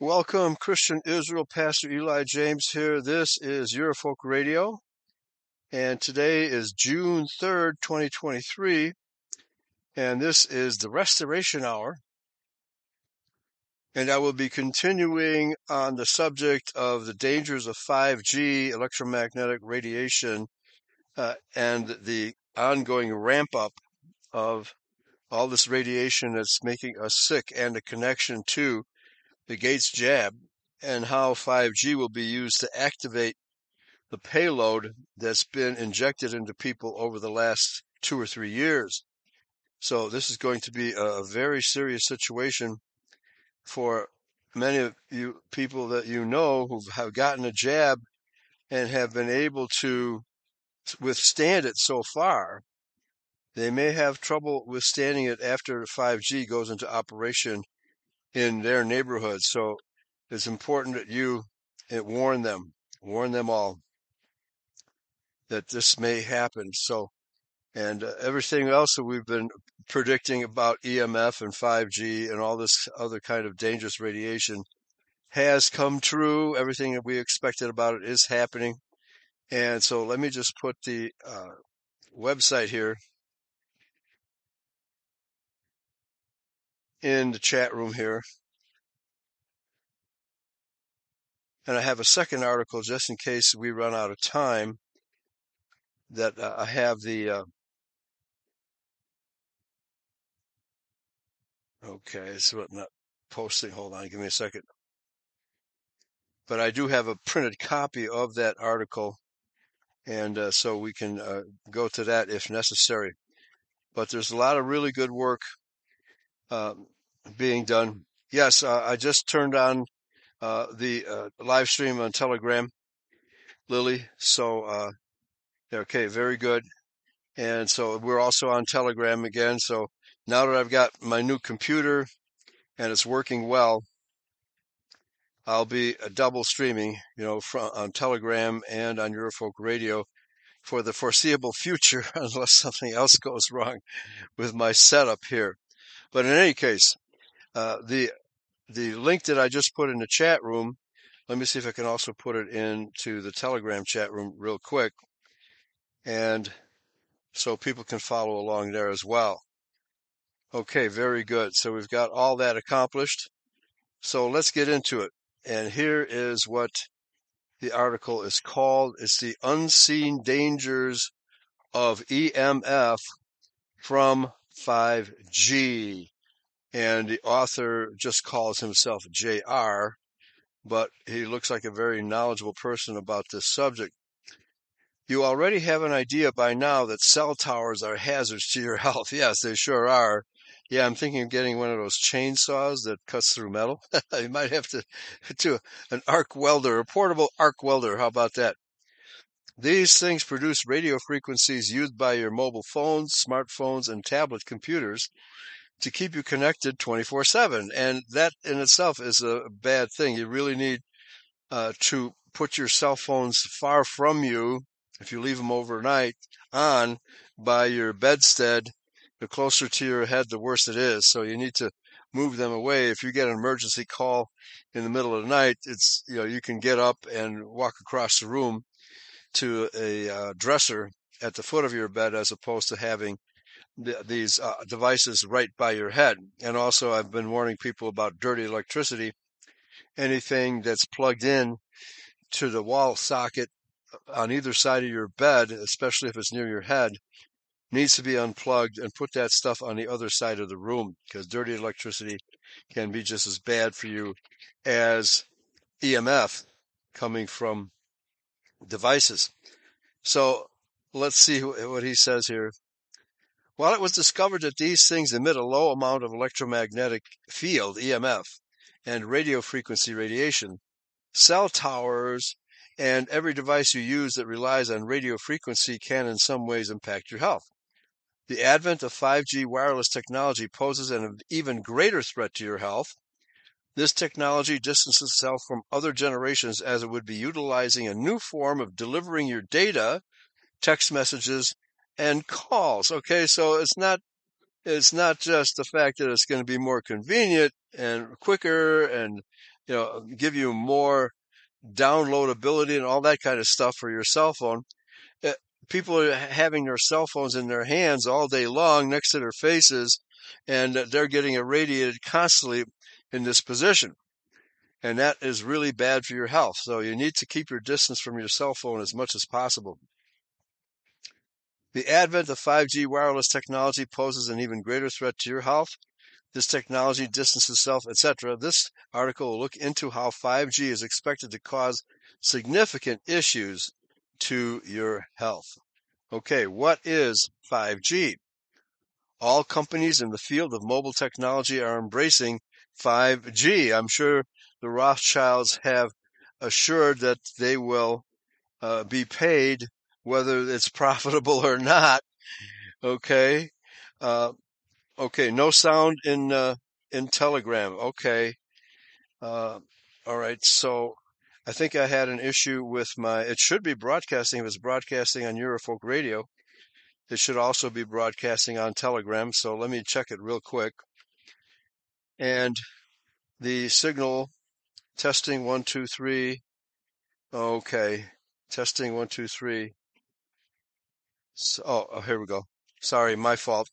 Welcome, Christian Israel. Pastor Eli James here. This is Eurofolk Radio, and today is June 3rd, 2023, and this is the Restoration Hour. And I will be continuing on the subject of the dangers of 5G electromagnetic radiation uh, and the ongoing ramp up of all this radiation that's making us sick and a connection to the Gates jab and how 5G will be used to activate the payload that's been injected into people over the last two or three years. So this is going to be a very serious situation for many of you people that you know who have gotten a jab and have been able to withstand it so far. They may have trouble withstanding it after 5G goes into operation in their neighborhood. So it's important that you eh, warn them, warn them all that this may happen. So, and uh, everything else that we've been predicting about EMF and 5G and all this other kind of dangerous radiation has come true. Everything that we expected about it is happening. And so let me just put the uh, website here in the chat room here. And I have a second article just in case we run out of time that uh, I have the. Uh, okay, it's not posting. Hold on, give me a second. But I do have a printed copy of that article, and uh, so we can uh, go to that if necessary. But there's a lot of really good work um, being done. Yes, uh, I just turned on uh, the uh, live stream on Telegram, Lily. So, uh, okay, very good. And so we're also on Telegram again. So now that I've got my new computer and it's working well, I'll be uh, double streaming, you know, from on Telegram and on Eurofolk Radio for the foreseeable future, unless something else goes wrong with my setup here. But in any case, uh, the the link that I just put in the chat room, let me see if I can also put it into the Telegram chat room real quick. And so people can follow along there as well. Okay, very good. So we've got all that accomplished. So let's get into it. And here is what the article is called. It's the unseen dangers of EMF from 5G and the author just calls himself J.R., but he looks like a very knowledgeable person about this subject. You already have an idea by now that cell towers are hazards to your health. Yes, they sure are. Yeah, I'm thinking of getting one of those chainsaws that cuts through metal. you might have to do an arc welder, a portable arc welder. How about that? These things produce radio frequencies used by your mobile phones, smartphones, and tablet computers to keep you connected 24 7. And that in itself is a bad thing. You really need uh, to put your cell phones far from you if you leave them overnight on by your bedstead. The closer to your head, the worse it is. So you need to move them away. If you get an emergency call in the middle of the night, it's, you know, you can get up and walk across the room to a uh, dresser at the foot of your bed as opposed to having these uh, devices right by your head. And also, I've been warning people about dirty electricity. Anything that's plugged in to the wall socket uh, on either side of your bed, especially if it's near your head, needs to be unplugged and put that stuff on the other side of the room because dirty electricity can be just as bad for you as EMF coming from devices. So let's see what he says here. While it was discovered that these things emit a low amount of electromagnetic field, EMF, and radio frequency radiation, cell towers and every device you use that relies on radio frequency can in some ways impact your health. The advent of 5G wireless technology poses an even greater threat to your health. This technology distances itself from other generations as it would be utilizing a new form of delivering your data, text messages, and calls. Okay, so it's not it's not just the fact that it's going to be more convenient and quicker and you know give you more downloadability and all that kind of stuff for your cell phone. Uh, people are having their cell phones in their hands all day long next to their faces, and they're getting irradiated constantly in this position. And that is really bad for your health. So you need to keep your distance from your cell phone as much as possible. The advent of 5G wireless technology poses an even greater threat to your health. This technology distances itself, etc. This article will look into how 5G is expected to cause significant issues to your health. Okay, what is 5G? All companies in the field of mobile technology are embracing 5G. I'm sure the Rothschilds have assured that they will uh, be paid whether it's profitable or not. Okay. Uh, okay. No sound in, uh, in Telegram. Okay. Uh, all right. So I think I had an issue with my, it should be broadcasting. It was broadcasting on Eurofolk radio. It should also be broadcasting on Telegram. So let me check it real quick. And the signal testing one, two, three. Okay. Testing one, two, three. So, oh, oh, here we go. Sorry, my fault.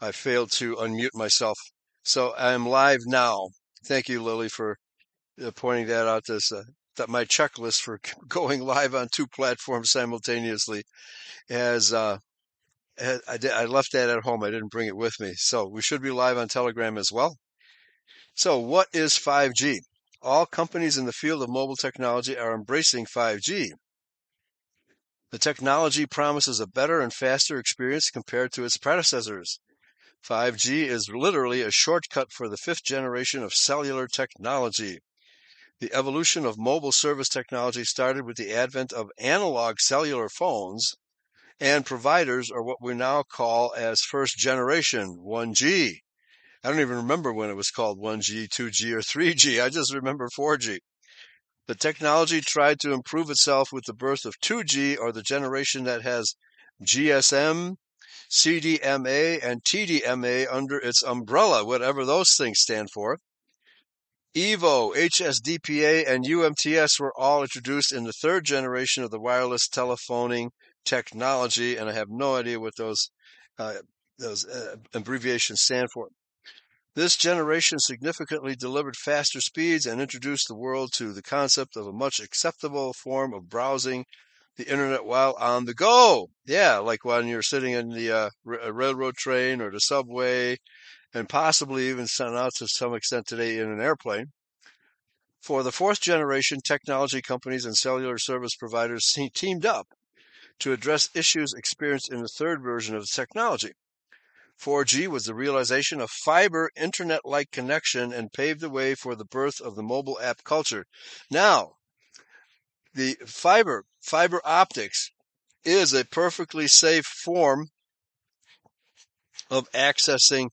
I failed to unmute myself. So I'm live now. Thank you, Lily, for uh, pointing that out. This uh, that my checklist for going live on two platforms simultaneously has. Uh, I, did, I left that at home. I didn't bring it with me. So we should be live on Telegram as well. So what is 5G? All companies in the field of mobile technology are embracing 5G. The technology promises a better and faster experience compared to its predecessors. 5G is literally a shortcut for the fifth generation of cellular technology. The evolution of mobile service technology started with the advent of analog cellular phones, and providers are what we now call as first generation 1G. I don't even remember when it was called 1G, 2G, or 3G. I just remember 4G. The technology tried to improve itself with the birth of 2G or the generation that has GSM, CDMA, and TDMA under its umbrella, whatever those things stand for. EVO, HSDPA, and UMTS were all introduced in the third generation of the wireless telephoning technology, and I have no idea what those uh, those uh, abbreviations stand for. This generation significantly delivered faster speeds and introduced the world to the concept of a much acceptable form of browsing the internet while on the go. Yeah, like when you're sitting in the uh, railroad train or the subway, and possibly even sent out to some extent today in an airplane. For the fourth generation, technology companies and cellular service providers teamed up to address issues experienced in the third version of the technology. 4G was the realization of fiber internet like connection and paved the way for the birth of the mobile app culture. Now, the fiber, fiber optics is a perfectly safe form of accessing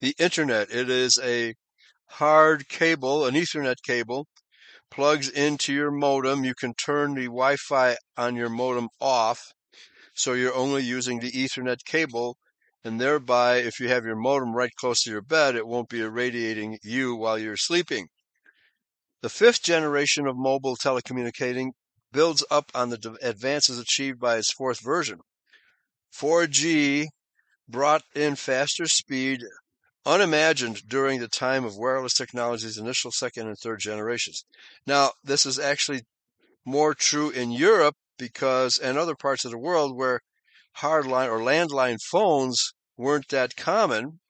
the internet. It is a hard cable, an Ethernet cable, plugs into your modem. You can turn the Wi Fi on your modem off, so you're only using the Ethernet cable and thereby, if you have your modem right close to your bed, it won't be irradiating you while you're sleeping. The fifth generation of mobile telecommunicating builds up on the advances achieved by its fourth version. 4G brought in faster speed unimagined during the time of wireless technology's initial second and third generations. Now, this is actually more true in Europe because and other parts of the world where hardline or landline phones weren't that common,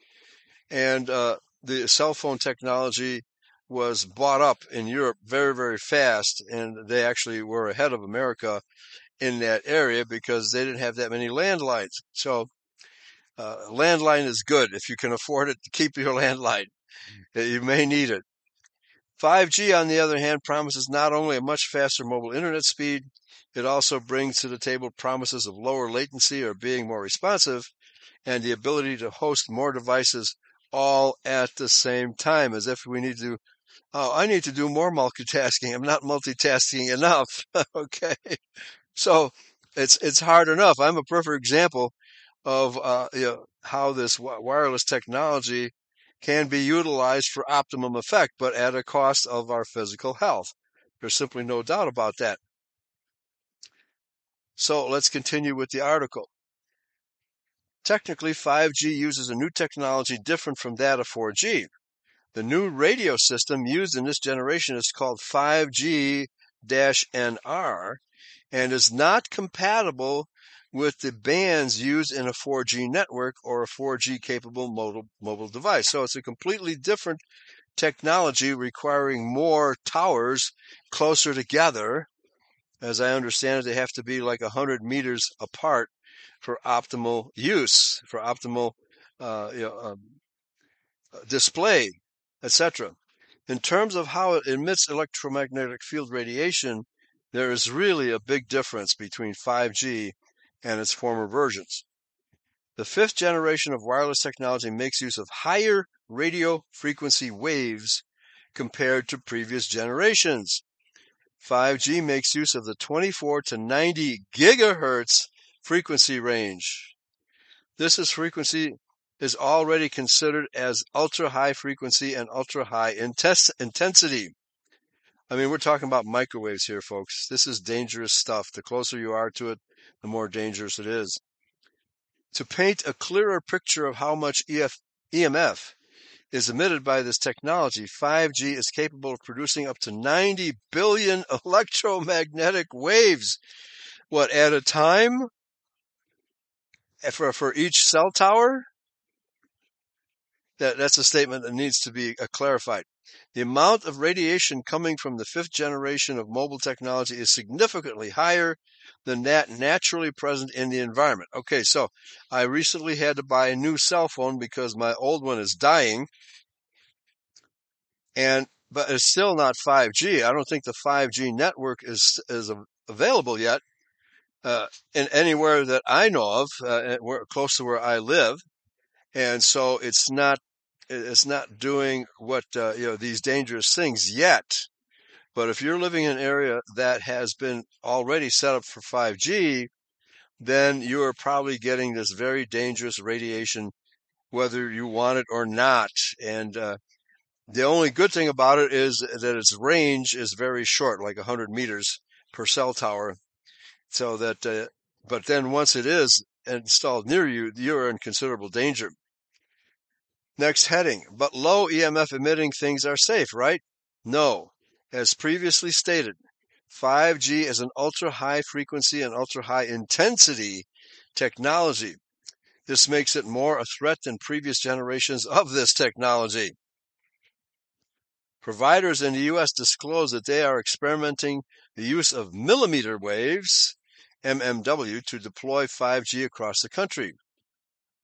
and uh, the cell phone technology was bought up in Europe very, very fast, and they actually were ahead of America in that area because they didn't have that many landlines. So, uh, landline is good if you can afford it. To keep your landline; you may need it. 5G, on the other hand, promises not only a much faster mobile internet speed, it also brings to the table promises of lower latency or being more responsive and the ability to host more devices all at the same time as if we need to oh i need to do more multitasking i'm not multitasking enough okay so it's it's hard enough i'm a perfect example of uh, you know, how this wireless technology can be utilized for optimum effect, but at a cost of our physical health. There's simply no doubt about that. So let's continue with the article. Technically, 5G uses a new technology different from that of 4G. The new radio system used in this generation is called 5G NR and is not compatible with the bands used in a 4G network or a 4G capable mobile, mobile device. So it's a completely different technology requiring more towers closer together. As I understand it, they have to be like 100 meters apart for optimal use, for optimal uh, you know, um, display, etc. In terms of how it emits electromagnetic field radiation, there is really a big difference between 5G and its former versions. The fifth generation of wireless technology makes use of higher radio frequency waves compared to previous generations. 5G makes use of the 24 to 90 gigahertz frequency range. This is frequency is already considered as ultra high frequency and ultra high intensity. I mean, we're talking about microwaves here, folks. This is dangerous stuff. The closer you are to it, the more dangerous it is. To paint a clearer picture of how much EF, EMF is emitted by this technology, 5G is capable of producing up to 90 billion electromagnetic waves. What, at a time? Eh, for, for each cell tower? That, that's a statement that needs to be uh, clarified. The amount of radiation coming from the fifth generation of mobile technology is significantly higher than that naturally present in the environment. Okay, so I recently had to buy a new cell phone because my old one is dying. And but it's still not 5G. I don't think the 5G network is is available yet uh, in anywhere that I know of, uh, close to where I live, and so it's not it's not doing what uh, you know these dangerous things yet. But if you're living in an area that has been already set up for 5G, then you are probably getting this very dangerous radiation, whether you want it or not. And uh, the only good thing about it is that its range is very short, like 100 meters per cell tower. So that, uh, but then once it is installed near you, you're in considerable danger. Next heading. But low EMF emitting things are safe, right? No. As previously stated, 5G is an ultra high frequency and ultra high intensity technology. This makes it more a threat than previous generations of this technology. Providers in the US disclose that they are experimenting the use of millimeter waves, MMW, to deploy 5G across the country.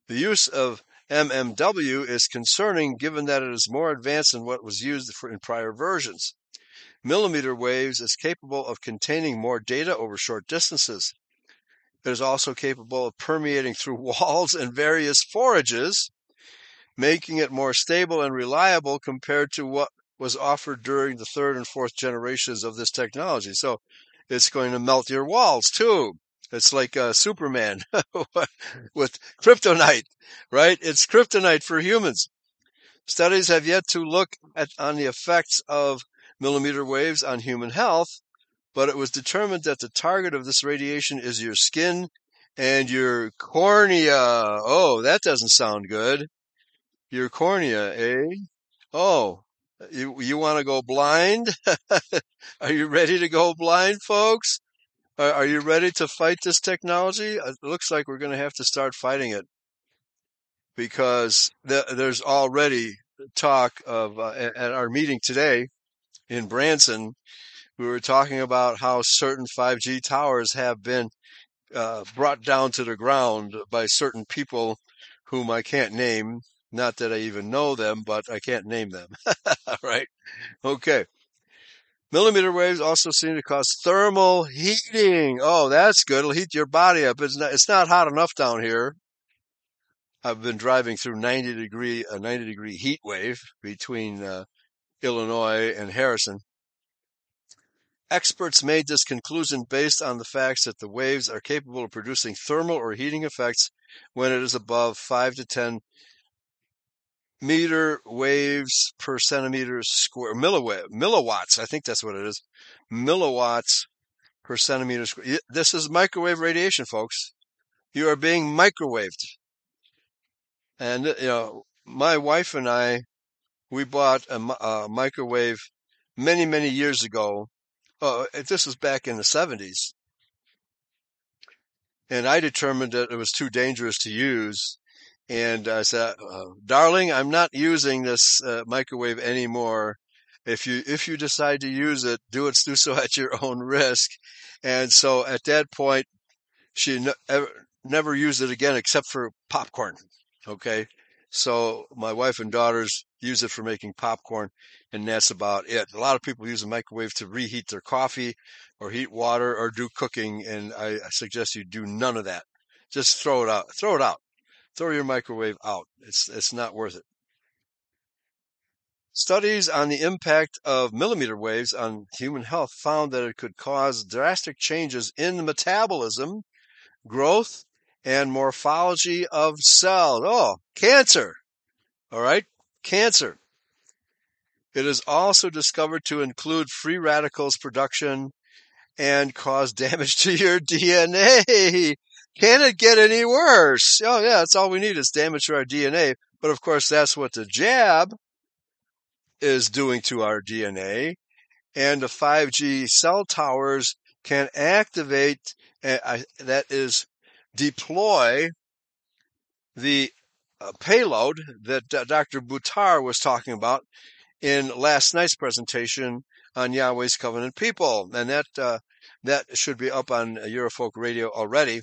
The use of MMW is concerning given that it is more advanced than what was used in prior versions. Millimeter waves is capable of containing more data over short distances. It is also capable of permeating through walls and various forages, making it more stable and reliable compared to what was offered during the third and fourth generations of this technology. So it's going to melt your walls too. It's like uh, Superman with kryptonite, right? It's kryptonite for humans. Studies have yet to look at on the effects of millimeter waves on human health, but it was determined that the target of this radiation is your skin and your cornea. Oh, that doesn't sound good. Your cornea, eh? Oh, you you want to go blind? Are you ready to go blind, folks? Are, you ready to fight this technology? It looks like we're going to have to start fighting it because th- there's already talk of uh, at our meeting today in Branson. We were talking about how certain 5G towers have been uh, brought down to the ground by certain people whom I can't name. Not that I even know them, but I can't name them. Right. Okay. Millimeter waves also seem to cause thermal heating. Oh, that's good. It'll heat your body up. It's not, it's not hot enough down here. I've been driving through 90 degree, a 90 degree heat wave between uh, Illinois and Harrison. Experts made this conclusion based on the facts that the waves are capable of producing thermal or heating effects when it is above 5 to 10 meter waves per centimeter square milliwatt milliwatts i think that's what it is. Milliwatts per centimeter square this is microwave radiation folks. You are being microwaved. And you know my wife and i we bought a, a microwave many many years ago. Uh, this was back in the 70s and i determined that it was too dangerous to use and I said, uh, "Darling, I'm not using this uh, microwave anymore. If you if you decide to use it, do it do so at your own risk." And so at that point, she ne- ever, never used it again except for popcorn. Okay, so my wife and daughters use it for making popcorn, and that's about it. A lot of people use a microwave to reheat their coffee, or heat water, or do cooking, and I suggest you do none of that. Just throw it out. Throw it out throw your microwave out. It's, it's not worth it. Studies on the impact of millimeter waves on human health found that it could cause drastic changes in the metabolism, growth, and morphology of cells. Oh, cancer. All right, cancer. It is also discovered to include free radicals production and cause damage to your DNA. Can it get any worse? Oh, yeah, that's all we need is damage to our DNA. But of course, that's what the jab is doing to our DNA. And the 5G cell towers can activate, uh, that is, deploy the uh, payload that Dr. Buttar was talking about in last night's presentation on Yahweh's Covenant People. And that, uh, that should be up on Eurofolk Radio already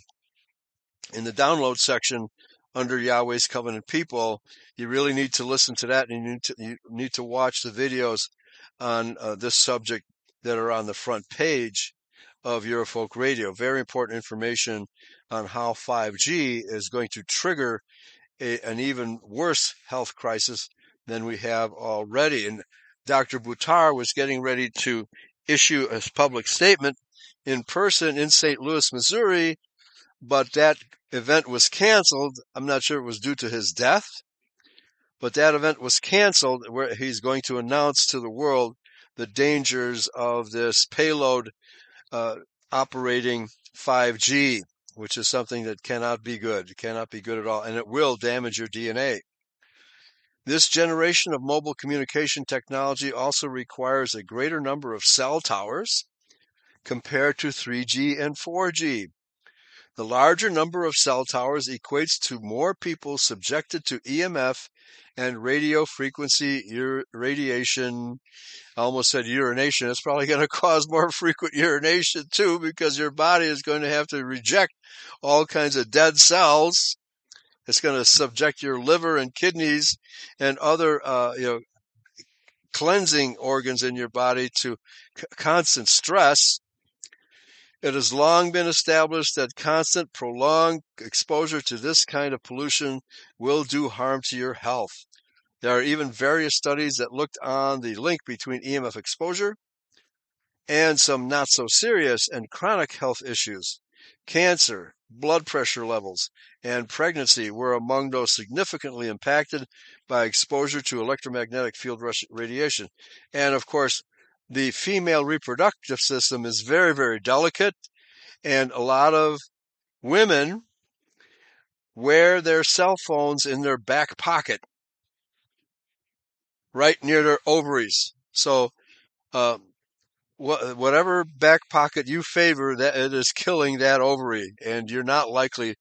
in the download section under Yahweh's Covenant People, you really need to listen to that and you need to, you need to watch the videos on uh, this subject that are on the front page of Eurofolk Radio. Very important information on how 5G is going to trigger a, an even worse health crisis than we have already. And Dr. Buttar was getting ready to issue a public statement in person in St. Louis, Missouri, but that event was canceled. I'm not sure it was due to his death, but that event was canceled where he's going to announce to the world the dangers of this payload uh, operating 5G, which is something that cannot be good. It cannot be good at all, and it will damage your DNA. This generation of mobile communication technology also requires a greater number of cell towers compared to 3G and 4G. The larger number of cell towers equates to more people subjected to EMF and radio frequency radiation. I almost said urination. It's probably going to cause more frequent urination too because your body is going to have to reject all kinds of dead cells. It's going to subject your liver and kidneys and other, uh, you know, cleansing organs in your body to c- constant stress it has long been established that constant, prolonged exposure to this kind of pollution will do harm to your health. There are even various studies that looked on the link between EMF exposure and some not so serious and chronic health issues. Cancer, blood pressure levels, and pregnancy were among those significantly impacted by exposure to electromagnetic field radiation. And of course, the female reproductive system is very, very delicate. And a lot of women wear their cell phones in their back pocket, right near their ovaries. So, uh, wh- whatever back pocket you favor, that it is killing that ovary, and you're not likely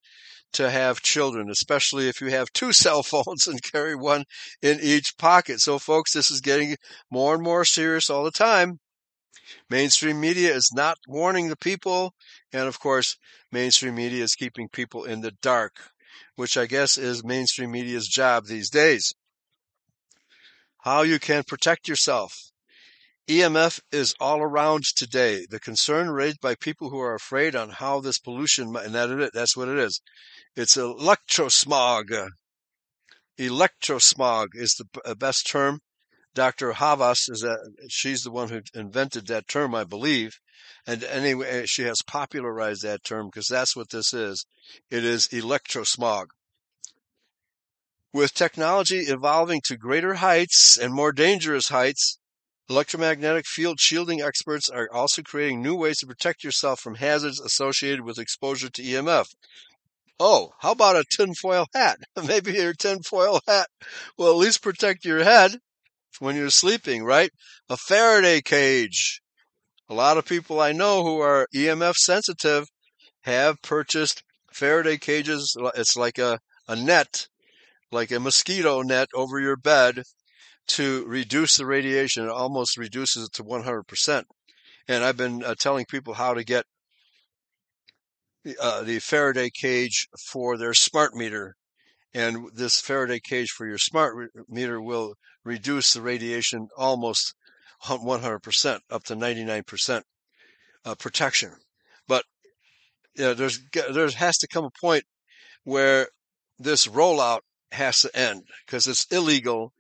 to have children, especially if you have two cell phones and carry one in each pocket. So folks, this is getting more and more serious all the time. Mainstream media is not warning the people. And of course, mainstream media is keeping people in the dark, which I guess is mainstream media's job these days. How you can protect yourself. EMF is all around today. The concern raised by people who are afraid on how this pollution, and that it, that's what it is. It's electrosmog. Electrosmog is the uh, best term Dr. Havas is she's the one who invented that term, I believe. And anyway, she has popularized that term because that's what this is. It is electrosmog. With technology evolving to greater heights and more dangerous heights, electromagnetic field shielding experts are also creating new ways to protect yourself from hazards associated with exposure to EMF. Oh, how about a tinfoil hat? Maybe your tinfoil hat will at least protect your head when you're sleeping, right? A Faraday cage. A lot of people I know who are EMF sensitive have purchased Faraday cages. It's like a, a net, like a mosquito net over your bed to reduce the radiation. It almost reduces it to 100%. And I've been uh, telling people how to get uh, the Faraday cage for their smart meter. And this Faraday cage for your smart meter will reduce the radiation almost 100%, up to 99% uh, protection. But you know, there's there has to come a point where this rollout has to end because it's illegal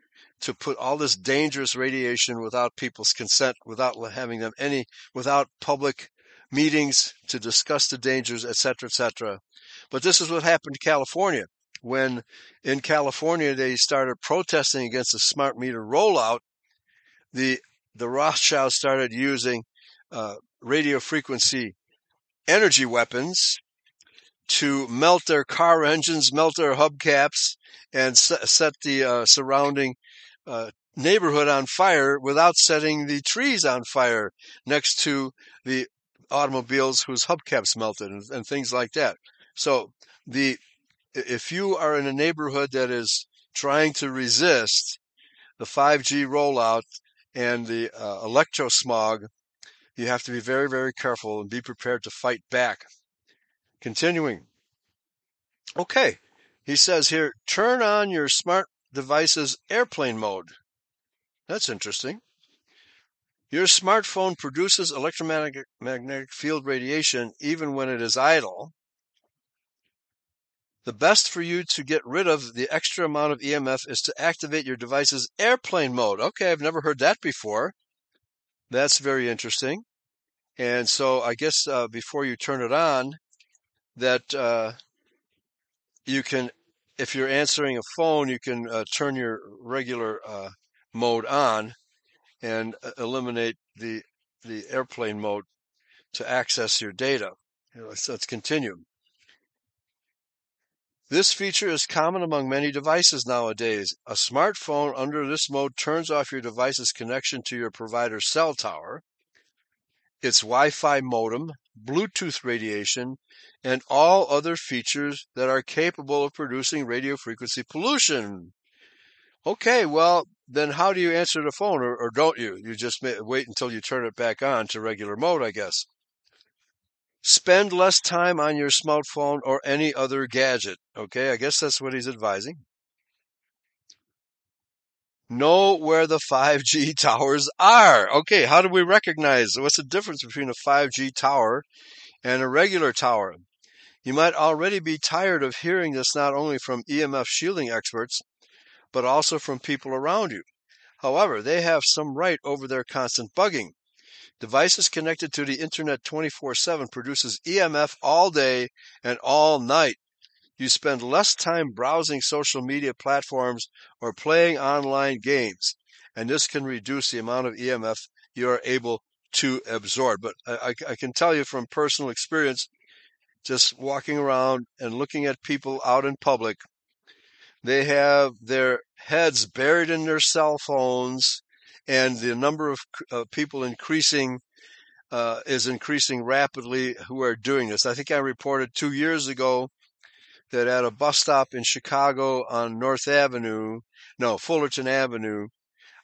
to put all this dangerous radiation without people's consent, without having them any, without public meetings to discuss the dangers, etc., etc. But this is what happened to California when in California they started protesting against the smart meter rollout. The the Rothschilds started using uh, radio frequency energy weapons to melt their car engines, melt their hubcaps, and set the uh, surrounding uh, neighborhood on fire without setting the trees on fire next to the automobiles whose hubcaps melted and, and things like that. So the if you are in a neighborhood that is trying to resist the 5G rollout and the uh, electrosmog, you have to be very, very careful and be prepared to fight back. Continuing. Okay. He says here, turn on your smart device's airplane mode. That's interesting. Your smartphone produces electromagnetic field radiation even when it is idle. The best for you to get rid of the extra amount of EMF is to activate your device's airplane mode. Okay, I've never heard that before. That's very interesting. And so I guess uh, before you turn it on, that uh, you can, if you're answering a phone, you can uh, turn your regular uh, mode on and uh, eliminate the the airplane mode to access your data. Let's, let's continue. This feature is common among many devices nowadays. A smartphone under this mode turns off your device's connection to your provider's cell tower, its Wi-Fi modem, Bluetooth radiation, and all other features that are capable of producing radio frequency pollution. Okay, well, then how do you answer the phone, or, or don't you? You just wait until you turn it back on to regular mode, I guess. Spend less time on your smartphone or any other gadget. Okay, I guess that's what he's advising. Know where the 5G towers are. Okay, how do we recognize what's the difference between a 5G tower and a regular tower? You might already be tired of hearing this not only from EMF shielding experts, but also from people around you. However, they have some right over their constant bugging. Devices connected to the internet 24/7 produces EMF all day and all night. You spend less time browsing social media platforms or playing online games, and this can reduce the amount of EMF you are able to absorb. But I, I can tell you from personal experience, just walking around and looking at people out in public, they have their heads buried in their cell phones and the number of uh, people increasing uh, is increasing rapidly who are doing this. I think I reported two years ago that at a bus stop in Chicago on North Avenue, no, Fullerton Avenue,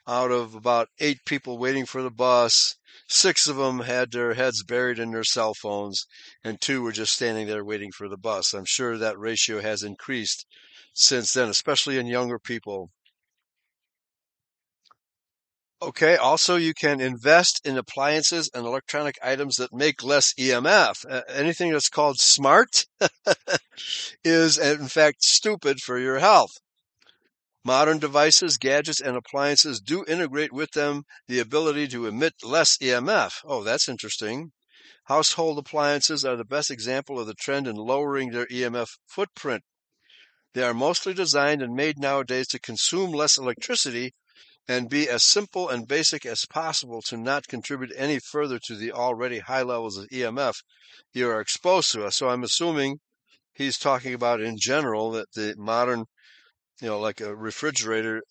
out of about eight people waiting for the bus, six of them had their heads buried in their cell phones, and two were just standing there waiting for the bus. I'm sure that ratio has increased since then, especially in younger people. Okay. Also, you can invest in appliances and electronic items that make less EMF. Uh, anything that's called smart is, in fact, stupid for your health. Modern devices, gadgets, and appliances do integrate with them the ability to emit less EMF. Oh, that's interesting. Household appliances are the best example of the trend in lowering their EMF footprint. They are mostly designed and made nowadays to consume less electricity and be as simple and basic as possible to not contribute any further to the already high levels of EMF you are exposed to. So I'm assuming he's talking about in general that the modern you know, like a refrigerator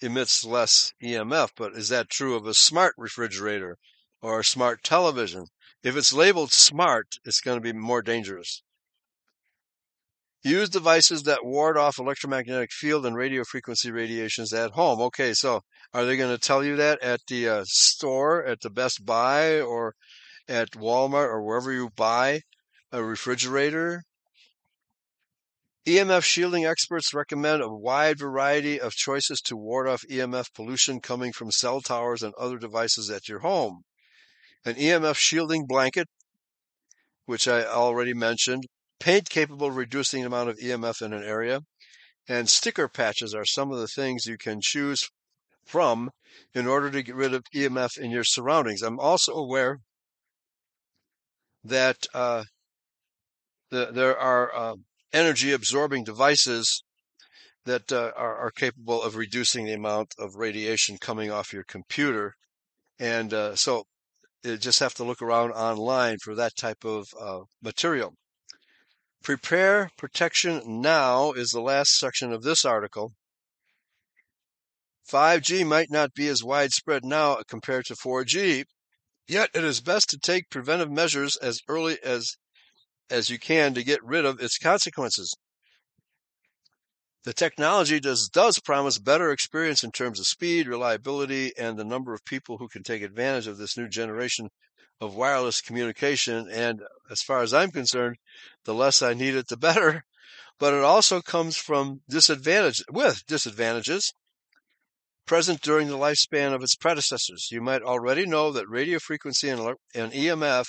emits less EMF, but is that true of a smart refrigerator or a smart television? If it's labeled smart, it's going to be more dangerous. Use devices that ward off electromagnetic field and radio frequency radiations at home. Okay, so are they going to tell you that at the uh, store, at the Best Buy, or at Walmart, or wherever you buy a refrigerator? EMF shielding experts recommend a wide variety of choices to ward off EMF pollution coming from cell towers and other devices at your home. An EMF shielding blanket, which I already mentioned, paint capable of reducing the amount of EMF in an area, and sticker patches are some of the things you can choose from in order to get rid of EMF in your surroundings. I'm also aware that uh, the, there are uh, energy absorbing devices that uh, are, are, capable of reducing the amount of radiation coming off your computer. And uh, so you just have to look around online for that type of uh, material. Prepare protection now is the last section of this article. 5G might not be as widespread now compared to 4G, yet it is best to take preventive measures as early as as you can to get rid of its consequences. The technology does, does promise better experience in terms of speed, reliability, and the number of people who can take advantage of this new generation of wireless communication. And as far as I'm concerned, the less I need it, the better. But it also comes from disadvantage with disadvantages present during the lifespan of its predecessors. You might already know that radio frequency and, and EMF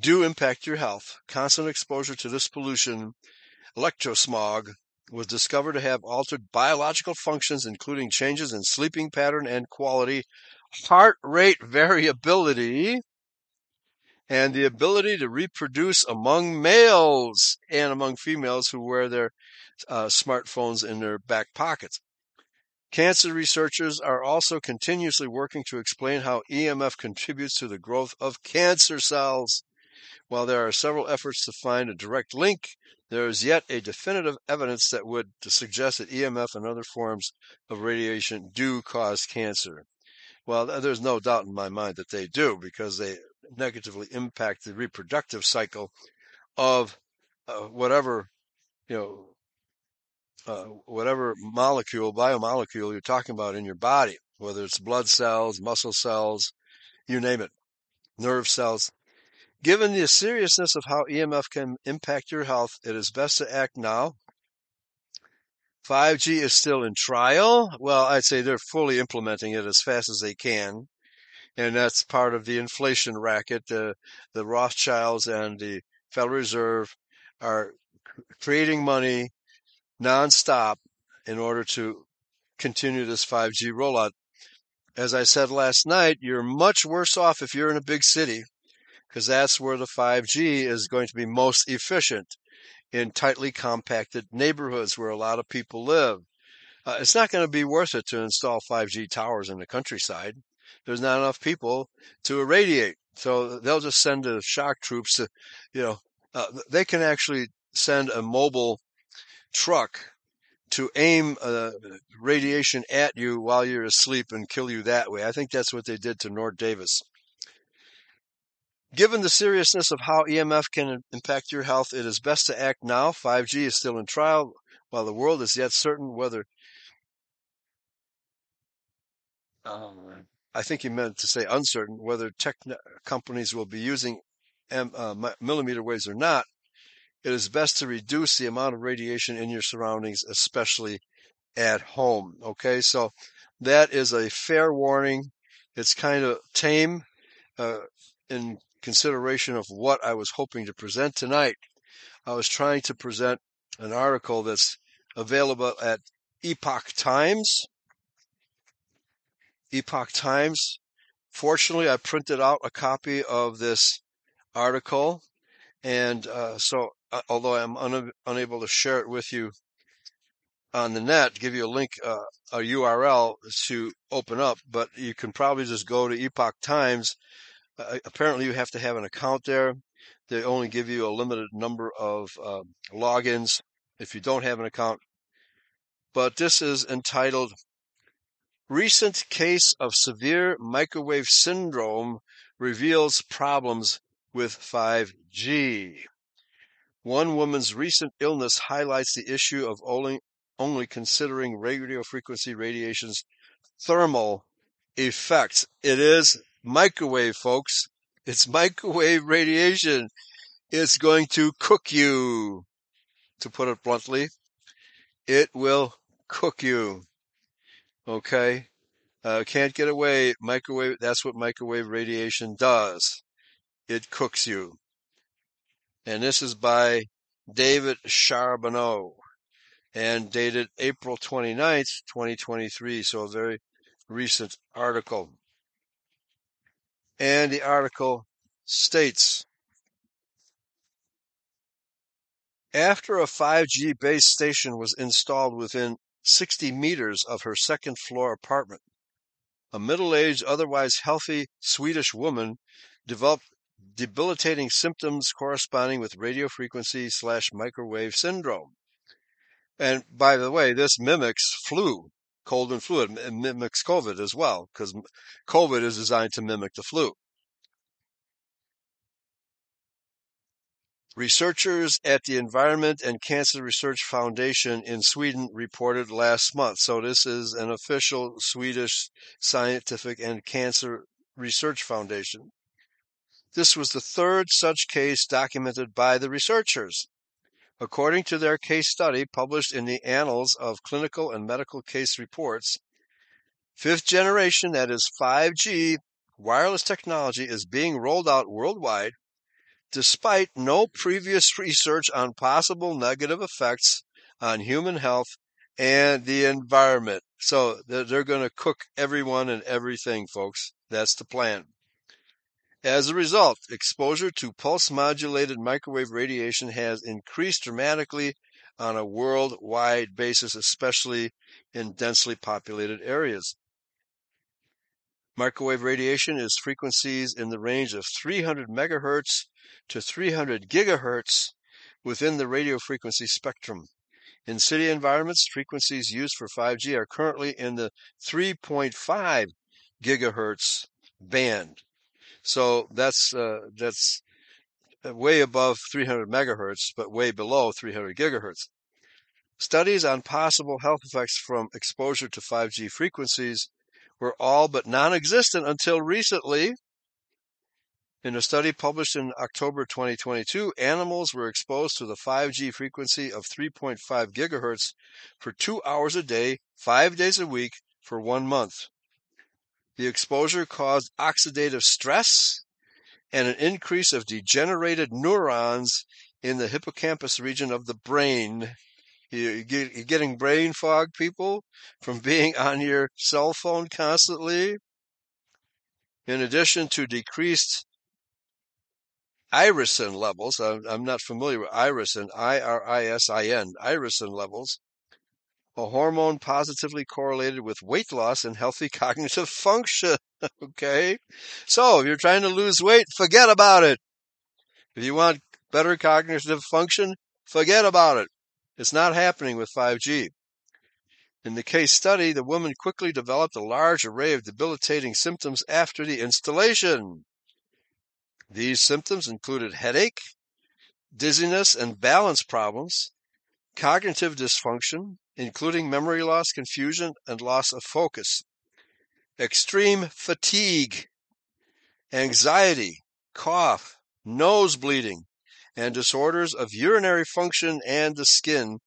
do impact your health. Constant exposure to this pollution, electrosmog, was discovered to have altered biological functions, including changes in sleeping pattern and quality, heart rate variability, and the ability to reproduce among males and among females who wear their uh, smartphones in their back pockets. Cancer researchers are also continuously working to explain how EMF contributes to the growth of cancer cells. While there are several efforts to find a direct link, there is yet a definitive evidence that would suggest that EMF and other forms of radiation do cause cancer. Well, there's no doubt in my mind that they do because they negatively impact the reproductive cycle of uh, whatever, you know, uh, whatever molecule, biomolecule you're talking about in your body, whether it's blood cells, muscle cells, you name it, nerve cells. Given the seriousness of how EMF can impact your health, it is best to act now. 5G is still in trial. Well, I'd say they're fully implementing it as fast as they can. And that's part of the inflation racket. The, the Rothschilds and the Federal Reserve are creating money nonstop in order to continue this 5G rollout. As I said last night, you're much worse off if you're in a big city because that's where the 5G is going to be most efficient in tightly compacted neighborhoods where a lot of people live. Uh, it's not going to be worth it to install 5G towers in the countryside. There's not enough people to irradiate. So they'll just send the shock troops to, you know, uh, they can actually send a mobile truck to aim uh, radiation at you while you're asleep and kill you that way. I think that's what they did to Nord Davis. Given the seriousness of how EMF can impact your health, it is best to act now. 5G is still in trial, while the world is yet certain whether. Um, I think he meant to say uncertain whether tech companies will be using M, uh, millimeter waves or not. It is best to reduce the amount of radiation in your surroundings, especially at home. Okay, so that is a fair warning. It's kind of tame uh, in consideration of what I was hoping to present tonight. I was trying to present an article that's available at Epoch Times. Epoch Times. Fortunately, I printed out a copy of this article, and uh, so uh, although I'm un- unable to share it with you on the net, give you a link, uh, a URL to open up, but you can probably just go to Epoch Times. Uh, apparently, you have to have an account there. They only give you a limited number of uh, logins if you don't have an account. But this is entitled Recent Case of Severe Microwave Syndrome Reveals Problems with 5G. One woman's recent illness highlights the issue of only, only considering radio frequency radiation's thermal effects. It is microwave, folks. It's microwave radiation. It's going to cook you, to put it bluntly. It will cook you. Okay? Uh, can't get away. Microwave, that's what microwave radiation does. It cooks you. And this is by David Charbonneau and dated April 29th, 2023. So a very recent article. And the article states After a 5G base station was installed within 60 meters of her second floor apartment, a middle aged, otherwise healthy Swedish woman developed debilitating symptoms corresponding with radio frequency slash microwave syndrome. And by the way, this mimics flu, cold and flu. It mimics COVID as well, because COVID is designed to mimic the flu. Researchers at the Environment and Cancer Research Foundation in Sweden reported last month. So this is an official Swedish scientific and cancer research foundation. This was the third such case documented by the researchers. According to their case study published in the Annals of Clinical and Medical Case Reports, fifth generation, that is 5G wireless technology, is being rolled out worldwide despite no previous research on possible negative effects on human health and the environment. So they're going to cook everyone and everything, folks. That's the plan. As a result, exposure to pulse modulated microwave radiation has increased dramatically on a worldwide basis, especially in densely populated areas. Microwave radiation is frequencies in the range of 300 megahertz to 300 gigahertz within the radio frequency spectrum. In city environments, frequencies used for 5G are currently in the 3.5 gigahertz band. So that's uh, that's way above 300 megahertz, but way below 300 gigahertz. Studies on possible health effects from exposure to 5G frequencies were all but non existent until recently in a study published in October 2022, animals were exposed to the 5G frequency of 3.5 gigahertz for two hours a day, five days a week, for one month. The exposure caused oxidative stress and an increase of degenerated neurons in the hippocampus region of the brain. You're getting brain fog, people, from being on your cell phone constantly. In addition to decreased irisin levels. I'm, I'm not familiar with irisin, I R I S I N, irisin levels, a hormone positively correlated with weight loss and healthy cognitive function. okay? So if you're trying to lose weight, forget about it. If you want better cognitive function, forget about it. It's not happening with 5G. In the case study, the woman quickly developed a large array of debilitating symptoms after the installation. These symptoms included headache, dizziness and balance problems, cognitive dysfunction, including memory loss, confusion, and loss of focus, extreme fatigue, anxiety, cough, nose bleeding, and disorders of urinary function and the skin,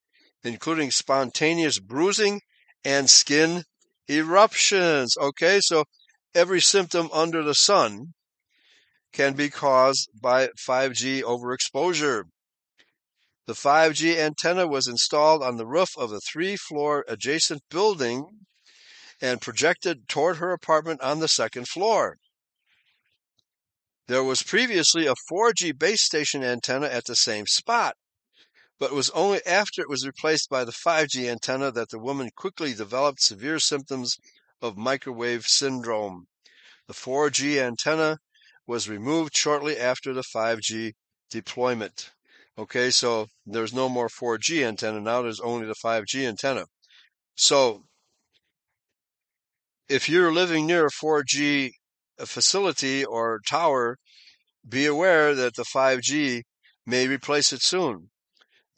including spontaneous bruising and skin eruptions. Okay, so every symptom under the sun can be caused by 5G overexposure. The 5G antenna was installed on the roof of a three floor adjacent building and projected toward her apartment on the second floor. There was previously a 4G base station antenna at the same spot, but it was only after it was replaced by the 5G antenna that the woman quickly developed severe symptoms of microwave syndrome. The 4G antenna was removed shortly after the 5G deployment. Okay, so there's no more 4G antenna now, there's only the 5G antenna. So if you're living near a 4G uh, facility or tower, be aware that the 5G may replace it soon.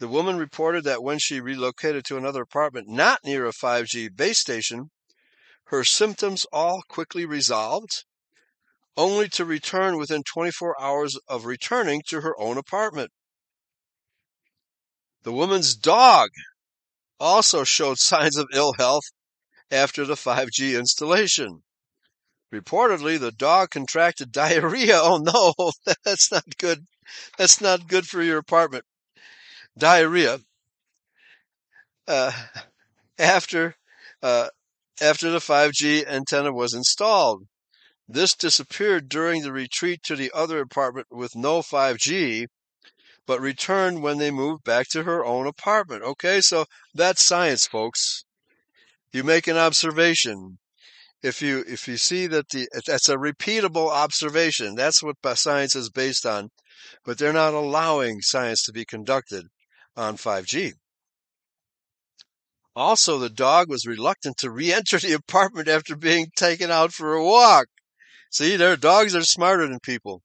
The woman reported that when she relocated to another apartment not near a 5G base station, her symptoms all quickly resolved, only to return within 24 hours of returning to her own apartment. The woman's dog also showed signs of ill health after the 5G installation. Reportedly, the dog contracted diarrhea. Oh no, that's not good. That's not good for your apartment. Diarrhea. Uh, after, uh, after the 5G antenna was installed. This disappeared during the retreat to the other apartment with no 5G, but returned when they moved back to her own apartment. Okay, so that's science, folks. You make an observation. If you if you see that the that's a repeatable observation, that's what science is based on. But they're not allowing science to be conducted on 5G. Also, the dog was reluctant to re-enter the apartment after being taken out for a walk. See, their dogs are smarter than people.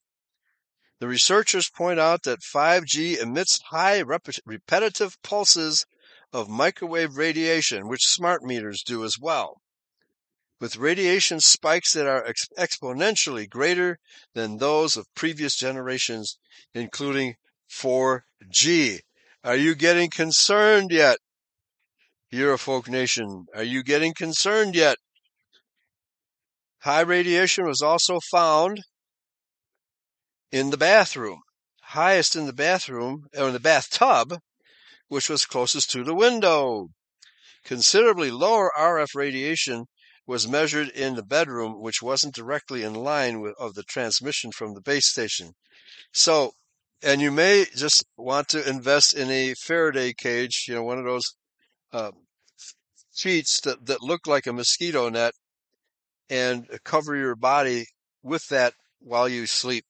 The researchers point out that 5G emits high repetitive pulses of microwave radiation, which smart meters do as well, with radiation spikes that are ex- exponentially greater than those of previous generations, including 4G. Are you getting concerned yet? Eurofolk Nation, are you getting concerned yet? High radiation was also found in the bathroom, highest in the bathroom, or in the bathtub, which was closest to the window. Considerably lower RF radiation was measured in the bedroom, which wasn't directly in line with of the transmission from the base station. So, and you may just want to invest in a Faraday cage, you know, one of those uh, sheets that, that look like a mosquito net and cover your body with that while you sleep.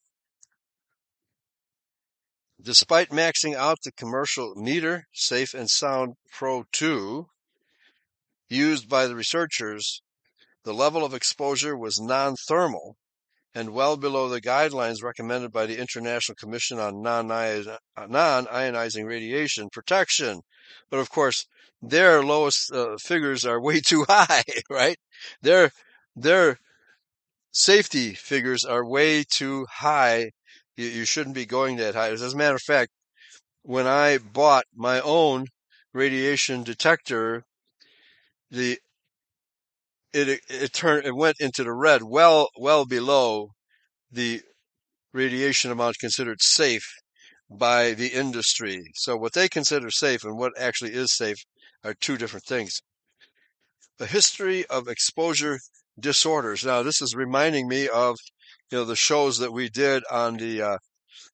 Despite maxing out the commercial meter, Safe and Sound Pro 2, used by the researchers, the level of exposure was non-thermal and well below the guidelines recommended by the International Commission on Non-Ionizing Radiation Protection. But of course, their lowest uh, figures are way too high, right? Their their safety figures are way too high. You, you shouldn't be going that high. As a matter of fact, when I bought my own radiation detector, the it it turned it went into the red, well well below the radiation amount considered safe by the industry. So what they consider safe and what actually is safe are two different things. A history of exposure disorders. Now this is reminding me of you know the shows that we did on the uh,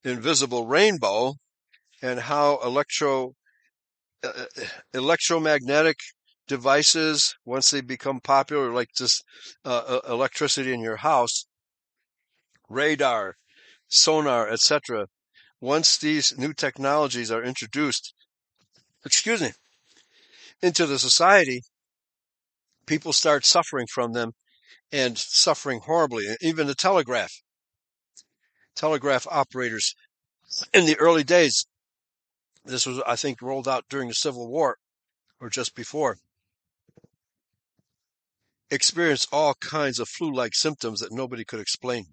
invisible rainbow and how electro uh, uh electromagnetic devices once they become popular like just uh, uh electricity in your house radar sonar etc once these new technologies are introduced excuse me into the society people start suffering from them and suffering horribly. Even the telegraph, telegraph operators in the early days, this was, I think, rolled out during the Civil War or just before, experienced all kinds of flu-like symptoms that nobody could explain.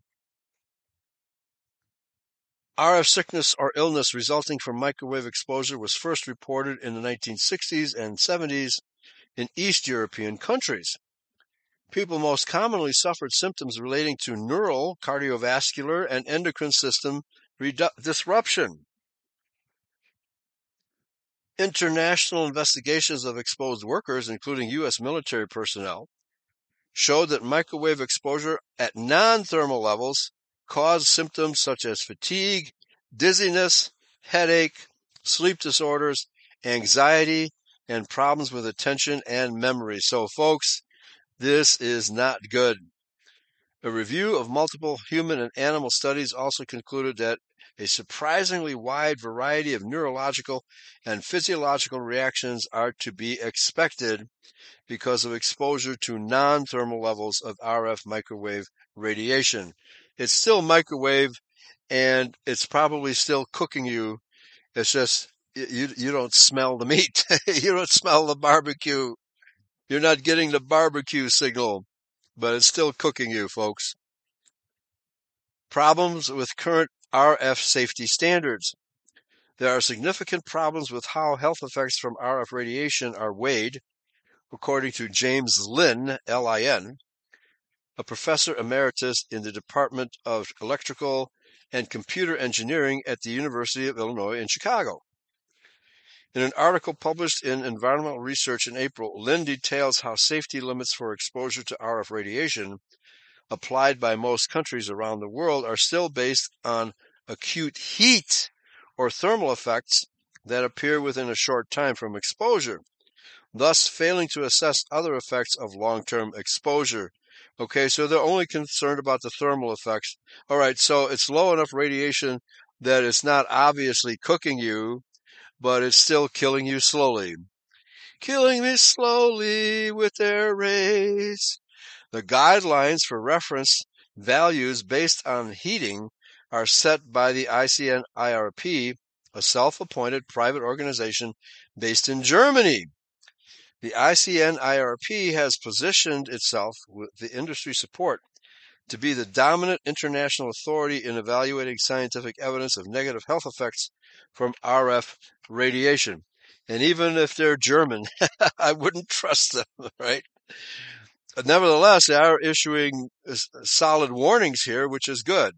RF sickness or illness resulting from microwave exposure was first reported in the 1960s and 70s in East European countries. People most commonly suffered symptoms relating to neural, cardiovascular, and endocrine system redu- disruption. International investigations of exposed workers, including U.S. military personnel, showed that microwave exposure at non thermal levels caused symptoms such as fatigue, dizziness, headache, sleep disorders, anxiety, and problems with attention and memory. So, folks, this is not good. A review of multiple human and animal studies also concluded that a surprisingly wide variety of neurological and physiological reactions are to be expected because of exposure to non thermal levels of RF microwave radiation. It's still microwave and it's probably still cooking you. It's just you you don't smell the meat. you don't smell the barbecue. You're not getting the barbecue signal but it's still cooking you, folks. Problems with current RF safety standards. There are significant problems with how health effects from RF radiation are weighed, according to James Lin, L-I-N, a professor emeritus in the Department of Electrical and Computer Engineering at the University of Illinois in Chicago. In an article published in Environmental Research in April, Lin details how safety limits for exposure to RF radiation applied by most countries around the world are still based on acute heat or thermal effects that appear within a short time from exposure, thus failing to assess other effects of long term exposure. Okay, so they're only concerned about the thermal effects. All right, so it's low enough radiation that it's not obviously cooking you, but it's still killing you slowly. Killing me slowly with their rays. The guidelines for reference values based on heating are set by the ICN IRP, a self appointed private organization based in Germany. The ICNIRP has positioned itself with the industry support to be the dominant international authority in evaluating scientific evidence of negative health effects from RF radiation. And even if they're German, I wouldn't trust them, right? But nevertheless, they are issuing uh, solid warnings here, which is good.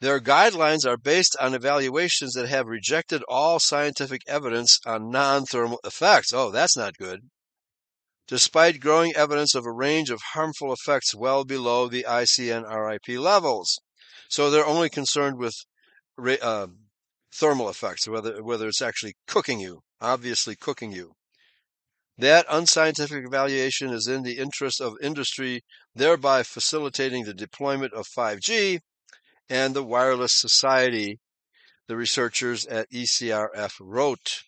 Their guidelines are based on evaluations that have rejected all scientific evidence on non thermal effects. Oh, that's not good. Despite growing evidence of a range of harmful effects well below the ICN RIP levels. So they're only concerned with uh, thermal effects, whether whether it's actually cooking you, obviously cooking you. That unscientific evaluation is in the interest of industry, thereby facilitating the deployment of 5G and the wireless society, the researchers at ECRF wrote.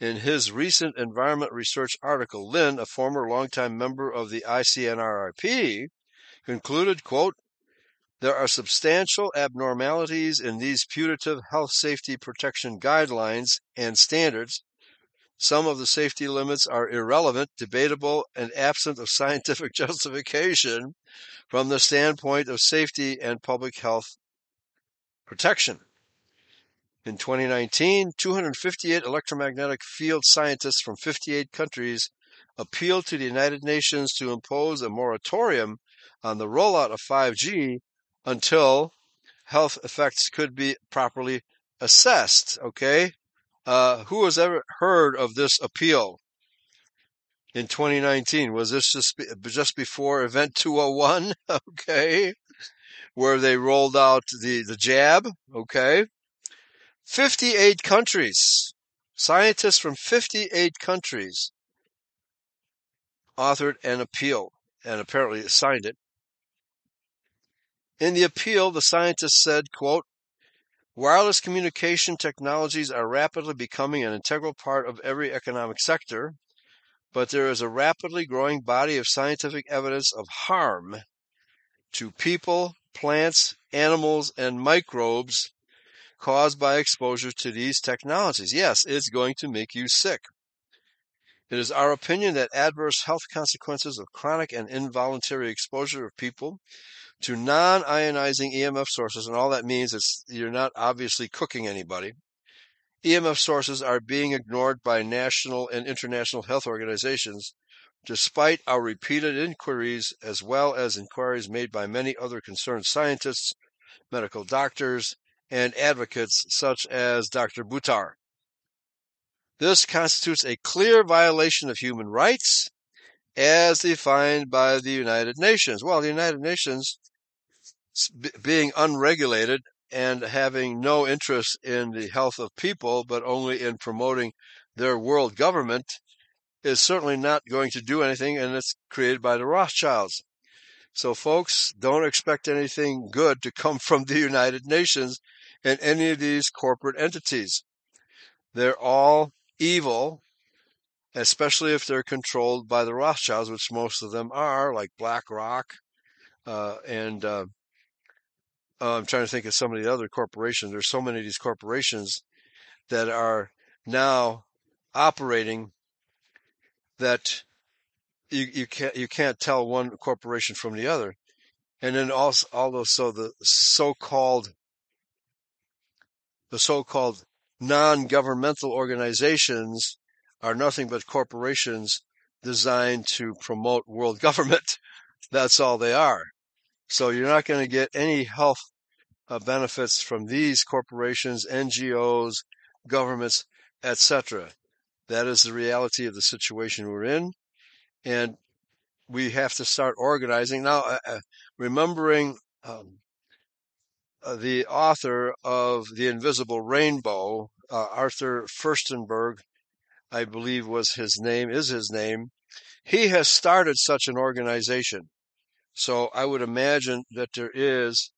In his recent environment research article, Lin, a former longtime member of the ICNRIP, concluded, quote, there are substantial abnormalities in these putative health safety protection guidelines and standards. Some of the safety limits are irrelevant, debatable, and absent of scientific justification from the standpoint of safety and public health protection. In 2019, 258 electromagnetic field scientists from 58 countries appealed to the United Nations to impose a moratorium on the rollout of 5G until health effects could be properly assessed. Okay. Uh, who has ever heard of this appeal in 2019? Was this just, just before Event 201? okay. Where they rolled out the, the jab. Okay. 58 countries, scientists from 58 countries authored an appeal and apparently signed it in the appeal, the scientists said, quote, Wireless communication technologies are rapidly becoming an integral part of every economic sector, but there is a rapidly growing body of scientific evidence of harm to people, plants, animals, and microbes caused by exposure to these technologies. Yes, it's going to make you sick. It is our opinion that adverse health consequences of chronic and involuntary exposure of people to non-ionizing EMF sources, and all that means is you're not obviously cooking anybody. EMF sources are being ignored by national and international health organizations, despite our repeated inquiries as well as inquiries made by many other concerned scientists, medical doctors, and advocates such as Dr. Buttar. This constitutes a clear violation of human rights as defined by the United Nations. Well, the United Nations, being unregulated and having no interest in the health of people, but only in promoting their world government, is certainly not going to do anything, and it's created by the Rothschilds. So, folks, don't expect anything good to come from the United Nations and any of these corporate entities. They're all evil, especially if they're controlled by the Rothschilds, which most of them are, like BlackRock. Uh, and uh, uh, I'm trying to think of some of the other corporations. There's so many of these corporations that are now operating that you, you can't you can't tell one corporation from the other. And then also also the so-called the so-called non-governmental organizations are nothing but corporations designed to promote world government. That's all they are. So you're not going to get any health uh, benefits from these corporations, NGOs, governments, etc. That is the reality of the situation we're in. And we have to start organizing. Now, uh, uh remembering um, uh, the author of The Invisible Rainbow, uh, Arthur Firstenberg, I believe was his name, is his name. He has started such an organization. So I would imagine that there is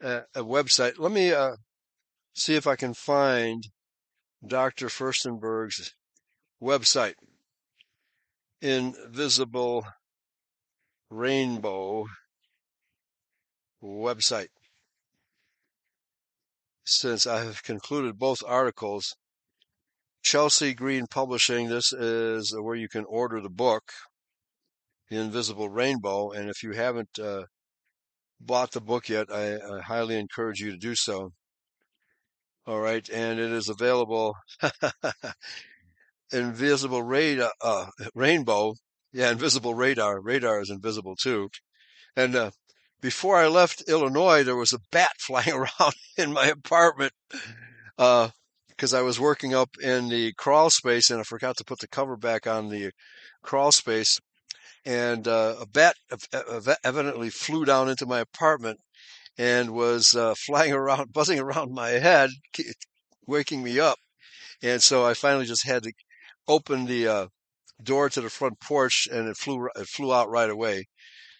a, a website. Let me uh, see if I can find Dr. Firstenberg's website. Invisible Rainbow website since I have concluded both articles. Chelsea Green Publishing, this is where you can order the book, The Invisible Rainbow. And if you haven't uh, bought the book yet, I, I, highly encourage you to do so. All right. And it is available. invisible radar, uh, rainbow. Yeah, invisible radar. Radar is invisible too. And uh, before I left Illinois, there was a bat flying around in my apartment because uh, I was working up in the crawl space and I forgot to put the cover back on the crawl space. And uh, a bat evidently flew down into my apartment and was uh, flying around, buzzing around my head, waking me up. And so I finally just had to open the uh, door to the front porch, and it flew it flew out right away.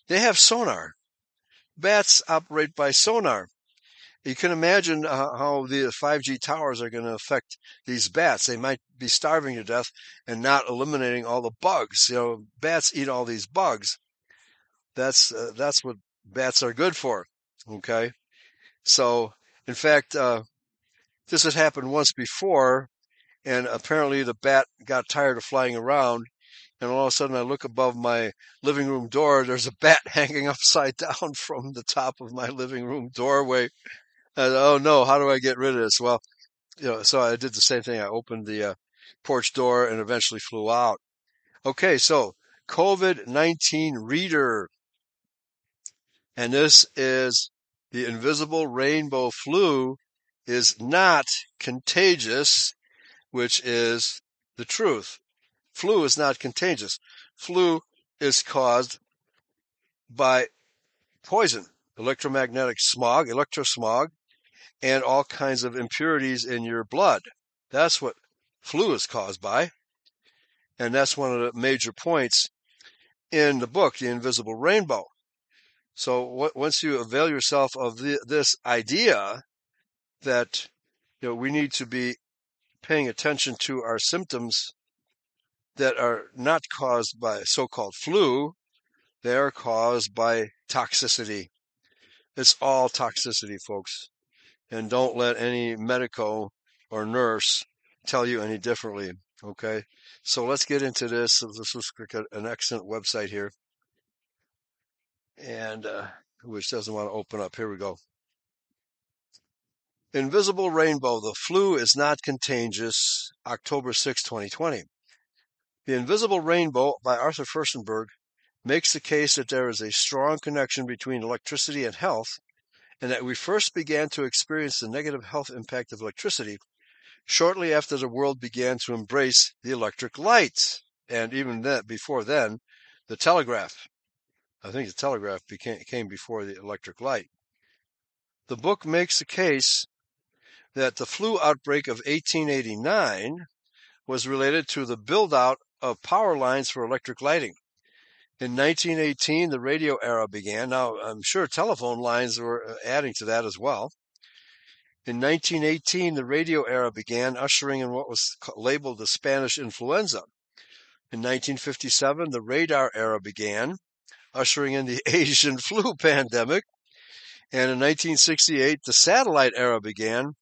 They have sonar bats operate by sonar. You can imagine uh, how the 5G towers are going to affect these bats. They might be starving to death and not eliminating all the bugs. You know, bats eat all these bugs. That's uh, that's what bats are good for. Okay, so in fact, uh, this had happened once before, and apparently the bat got tired of flying around and all of a sudden I look above my living room door. There's a bat hanging upside down from the top of my living room doorway. And, oh no, how do I get rid of this? Well, you know, so I did the same thing. I opened the uh, porch door and eventually flew out. Okay, so COVID-19 reader. And this is the invisible rainbow flu is not contagious, which is the truth. Flu is not contagious. Flu is caused by poison, electromagnetic smog, electrosmog, and all kinds of impurities in your blood. That's what flu is caused by. And that's one of the major points in the book, The Invisible Rainbow. So once you avail yourself of the, this idea that you know we need to be paying attention to our symptoms that are not caused by so-called flu. They are caused by toxicity. It's all toxicity, folks. And don't let any medico or nurse tell you any differently. Okay. So let's get into this. This is an excellent website here. And, uh, which doesn't want to open up. Here we go. Invisible Rainbow. The flu is not contagious. October 6, 2020. The Invisible Rainbow by Arthur Firstenberg makes the case that there is a strong connection between electricity and health, and that we first began to experience the negative health impact of electricity shortly after the world began to embrace the electric light, and even that before then, the telegraph. I think the telegraph became, came before the electric light. The book makes the case that the flu outbreak of 1889 was related to the build out of power lines for electric lighting. In 1918, the radio era began. Now, I'm sure telephone lines were uh, adding to that as well. In 1918, the radio era began, ushering in what was labeled the Spanish influenza. In 1957, the radar era began, ushering in the Asian flu pandemic. And in 1968, the satellite era began,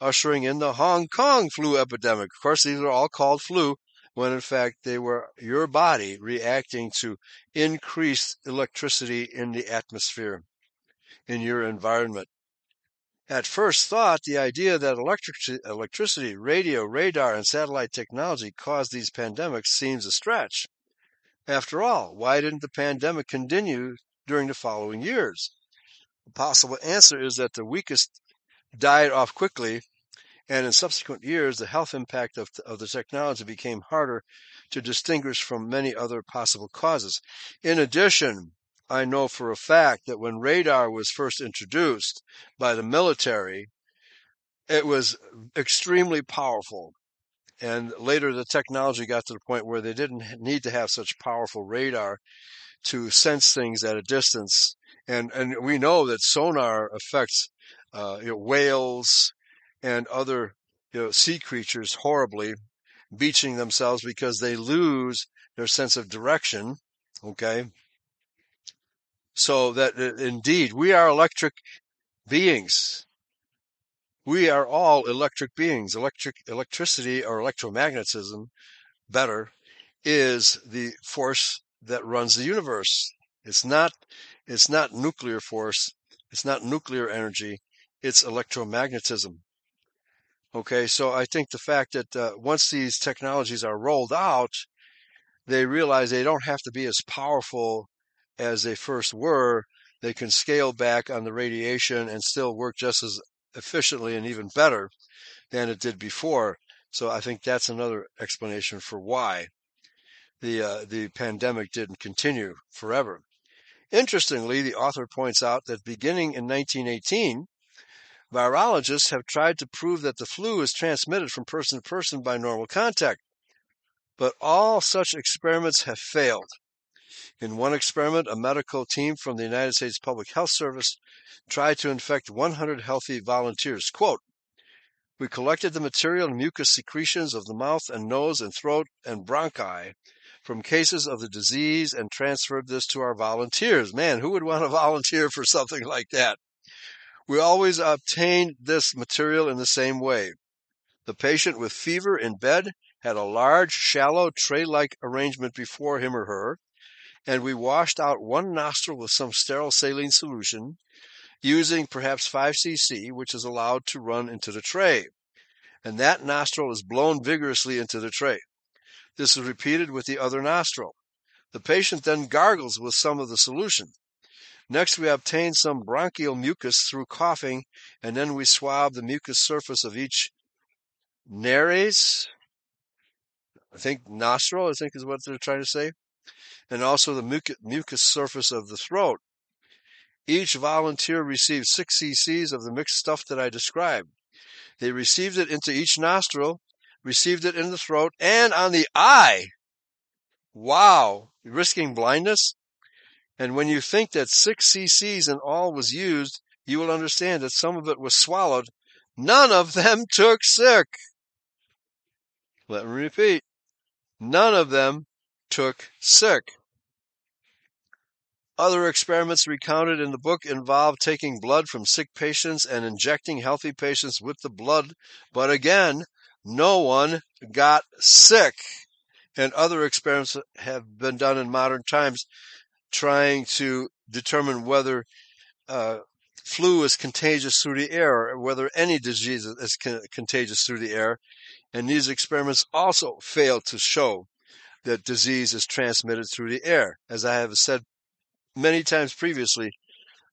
ushering in the Hong Kong flu epidemic. Of course, these are all called flu when in fact they were your body reacting to increased electricity in the atmosphere, in your environment. At first thought, the idea that electric, electricity, radio, radar, and satellite technology caused these pandemics seems a stretch. After all, why didn't the pandemic continue during the following years? The possible answer is that the weakest died off quickly, and in subsequent years, the health impact of, of the technology became harder to distinguish from many other possible causes. In addition, I know for a fact that when radar was first introduced by the military, it was extremely powerful. And later the technology got to the point where they didn't need to have such powerful radar to sense things at a distance. And, and we know that sonar affects uh, you know, whales and other you know, sea creatures horribly, beaching themselves because they lose their sense of direction. Okay. So that uh, indeed we are electric beings. We are all electric beings. Electric, electricity or electromagnetism, better, is the force that runs the universe. It's not, it's not nuclear force. It's not nuclear energy it's electromagnetism. Okay, so I think the fact that uh, once these technologies are rolled out, they realize they don't have to be as powerful as they first were. They can scale back on the radiation and still work just as efficiently and even better than it did before. So I think that's another explanation for why the uh, the pandemic didn't continue forever. Interestingly, the author points out that beginning in 1918, Virologists have tried to prove that the flu is transmitted from person to person by normal contact, but all such experiments have failed. In one experiment, a medical team from the United States Public Health Service tried to infect 100 healthy volunteers. Quote, we collected the material and mucus secretions of the mouth and nose and throat and bronchi from cases of the disease and transferred this to our volunteers. Man, who would want to volunteer for something like that? We always obtained this material in the same way. The patient with fever in bed had a large, shallow, tray like arrangement before him or her, and we washed out one nostril with some sterile saline solution, using perhaps 5 cc, which is allowed to run into the tray. And that nostril is blown vigorously into the tray. This is repeated with the other nostril. The patient then gargles with some of the solution. Next, we obtain some bronchial mucus through coughing, and then we swab the mucous surface of each nares, I think nostril, I think is what they're trying to say, and also the mucous surface of the throat. Each volunteer received 6 cc's of the mixed stuff that I described. They received it into each nostril, received it in the throat, and on the eye. Wow! Risking blindness? And when you think that six cc's in all was used, you will understand that some of it was swallowed. None of them took sick. Let me repeat. None of them took sick. Other experiments recounted in the book involve taking blood from sick patients and injecting healthy patients with the blood, but again, no one got sick. And other experiments have been done in modern times trying to determine whether uh, flu is contagious through the air or whether any disease is contagious through the air. And these experiments also failed to show that disease is transmitted through the air. As I have said many times previously,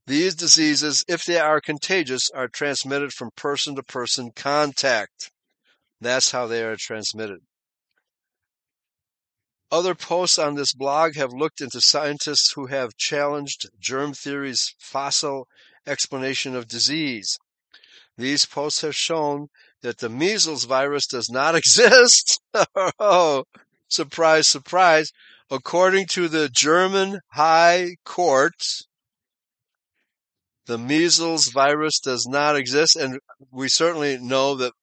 these diseases, if they are contagious, are transmitted from person to person contact. That's how they are transmitted. Other posts on this blog have looked into scientists who have challenged germ theory's fossil explanation of disease. These posts have shown that the measles virus does not exist. oh, surprise, surprise. According to the German High Court, the measles virus does not exist, and we certainly know that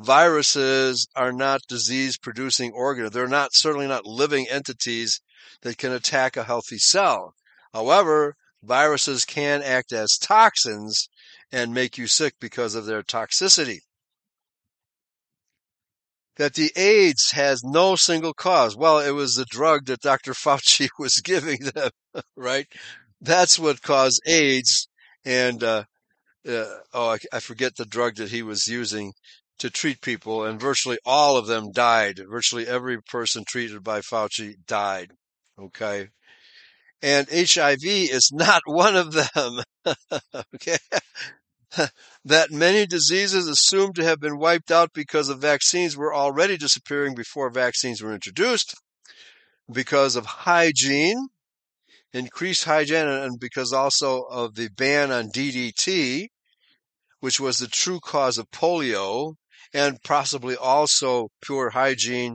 viruses are not disease producing organs. They're not certainly not living entities that can attack a healthy cell. However, viruses can act as toxins and make you sick because of their toxicity. That the AIDS has no single cause. Well, it was the drug that Dr. Fauci was giving them, right? That's what caused AIDS. And, uh, uh, oh, I, I forget the drug that he was using to treat people, and virtually all of them died. Virtually every person treated by Fauci died. Okay. And HIV is not one of them. okay. that many diseases assumed to have been wiped out because of vaccines were already disappearing before vaccines were introduced because of hygiene, increased hygiene, and because also of the ban on DDT, which was the true cause of polio, and possibly also pure hygiene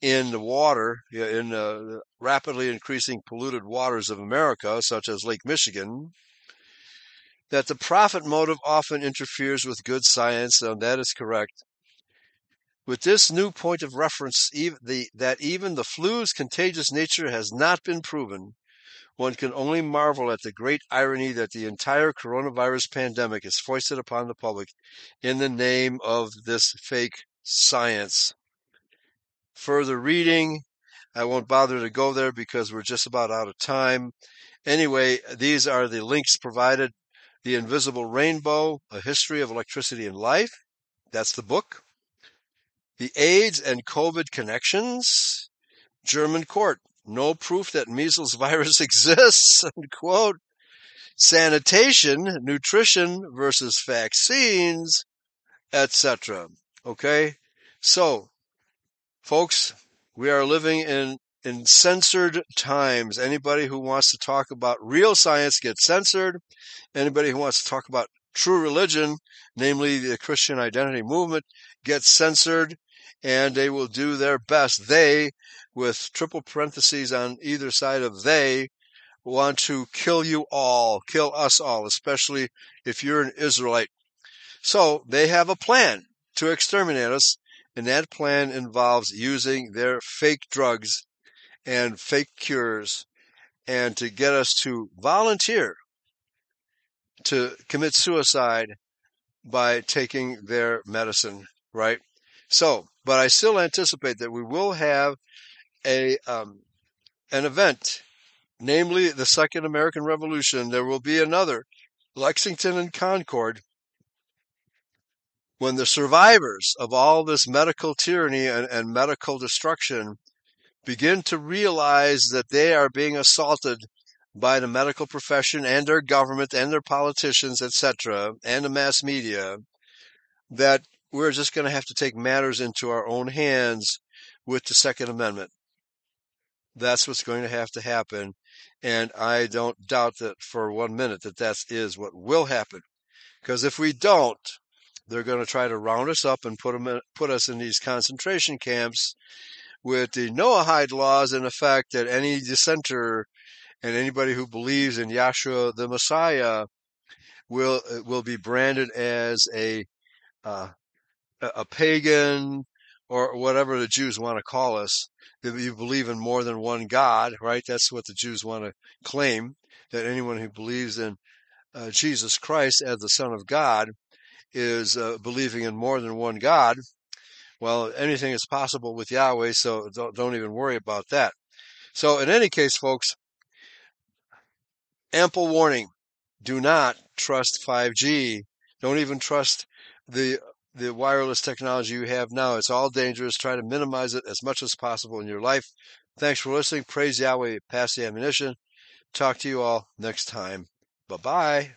in the water, in the rapidly increasing polluted waters of America, such as Lake Michigan, that the profit motive often interferes with good science, and that is correct. With this new point of reference, the, that even the flu's contagious nature has not been proven, one can only marvel at the great irony that the entire coronavirus pandemic is foisted upon the public in the name of this fake science. Further reading, I won't bother to go there because we're just about out of time. Anyway, these are the links provided the Invisible Rainbow, A History of Electricity and Life. That's the book. The AIDS and COVID Connections. German court. No proof that measles virus exists. Unquote. Sanitation, nutrition versus vaccines, etc. Okay? So, folks, we are living in in censored times. Anybody who wants to talk about real science gets censored. Anybody who wants to talk about true religion, namely the Christian identity movement, gets censored and they will do their best. They, with triple parentheses on either side of they, want to kill you all, kill us all, especially if you're an Israelite. So they have a plan to exterminate us, and that plan involves using their fake drugs and fake cures and to get us to volunteer to commit suicide by taking their medicine, right? So, but I still anticipate that we will have a um, an event, namely the Second American Revolution. There will be another Lexington and Concord when the survivors of all this medical tyranny and, and medical destruction begin to realize that they are being assaulted by the medical profession and their government and their politicians, etc., and the mass media, that we're just going to have to take matters into our own hands with the Second Amendment. That's what's going to have to happen. And I don't doubt that for one minute that that is what will happen. Because if we don't, they're going to try to round us up and put, in, put us in these concentration camps with the Noahide laws in effect that any dissenter and anybody who believes in Yahshua the Messiah will will be branded as a uh, a pagan or whatever the Jews want to call us. That you believe in more than one God, right? That's what the Jews want to claim. That anyone who believes in uh, Jesus Christ as the Son of God is uh, believing in more than one God. Well, anything is possible with Yahweh, so don't, don't even worry about that. So, in any case, folks, ample warning. Do not trust 5G. Don't even trust the the wireless technology you have now. It's all dangerous. Try to minimize it as much as possible in your life. Thanks for listening. Praise Yahweh. Pass the ammunition. Talk to you all next time. Bye bye.